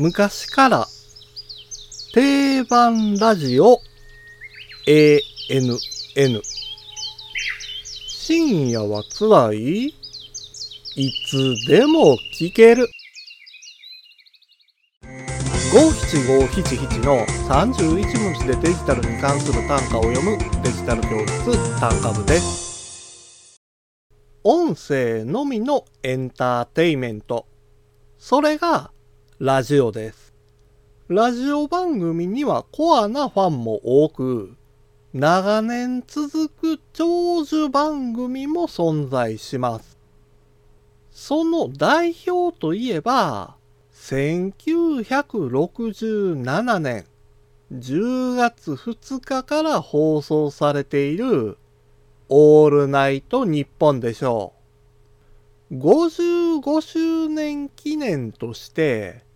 昔から定番ラジオ ANN 深夜はつらい。いつでも聞ける。五七五七七の31文字でデジタルに関する単価を読む。デジタル教室単価部です。音声のみのエンターテイメント。それがラジオです。ラジオ番組にはコアなファンも多く、長年続く長寿番組も存在します。その代表といえば、1967年10月2日から放送されているオールナイトニッポンでしょう。55周年記念として、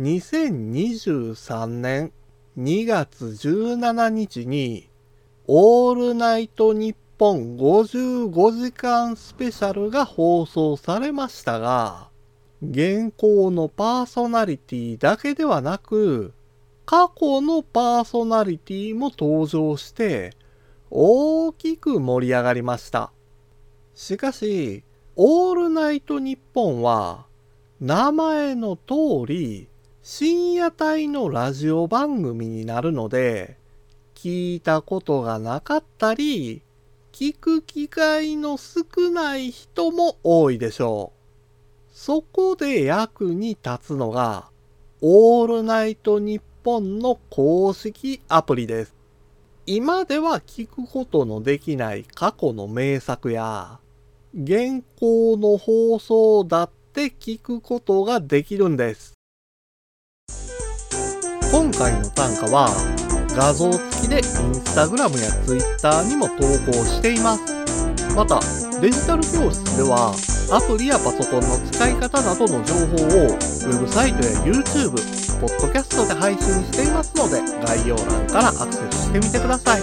2023年2月17日にオールナイトニッポン55時間スペシャルが放送されましたが、現行のパーソナリティだけではなく、過去のパーソナリティも登場して大きく盛り上がりました。しかし、オールナイトニッポンは名前の通り深夜帯のラジオ番組になるので、聞いたことがなかったり、聞く機会の少ない人も多いでしょう。そこで役に立つのが、オールナイトニッポンの公式アプリです。今では聞くことのできない過去の名作や、現行の放送だって聞くことができるんです。今回の短歌は画像付きでインスタグラムやツイッターにも投稿しています。また、デジタル教室ではアプリやパソコンの使い方などの情報をウェブサイトや YouTube、ポッドキャストで配信していますので概要欄からアクセスしてみてください。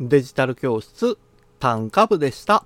デジタル教室短歌部でした。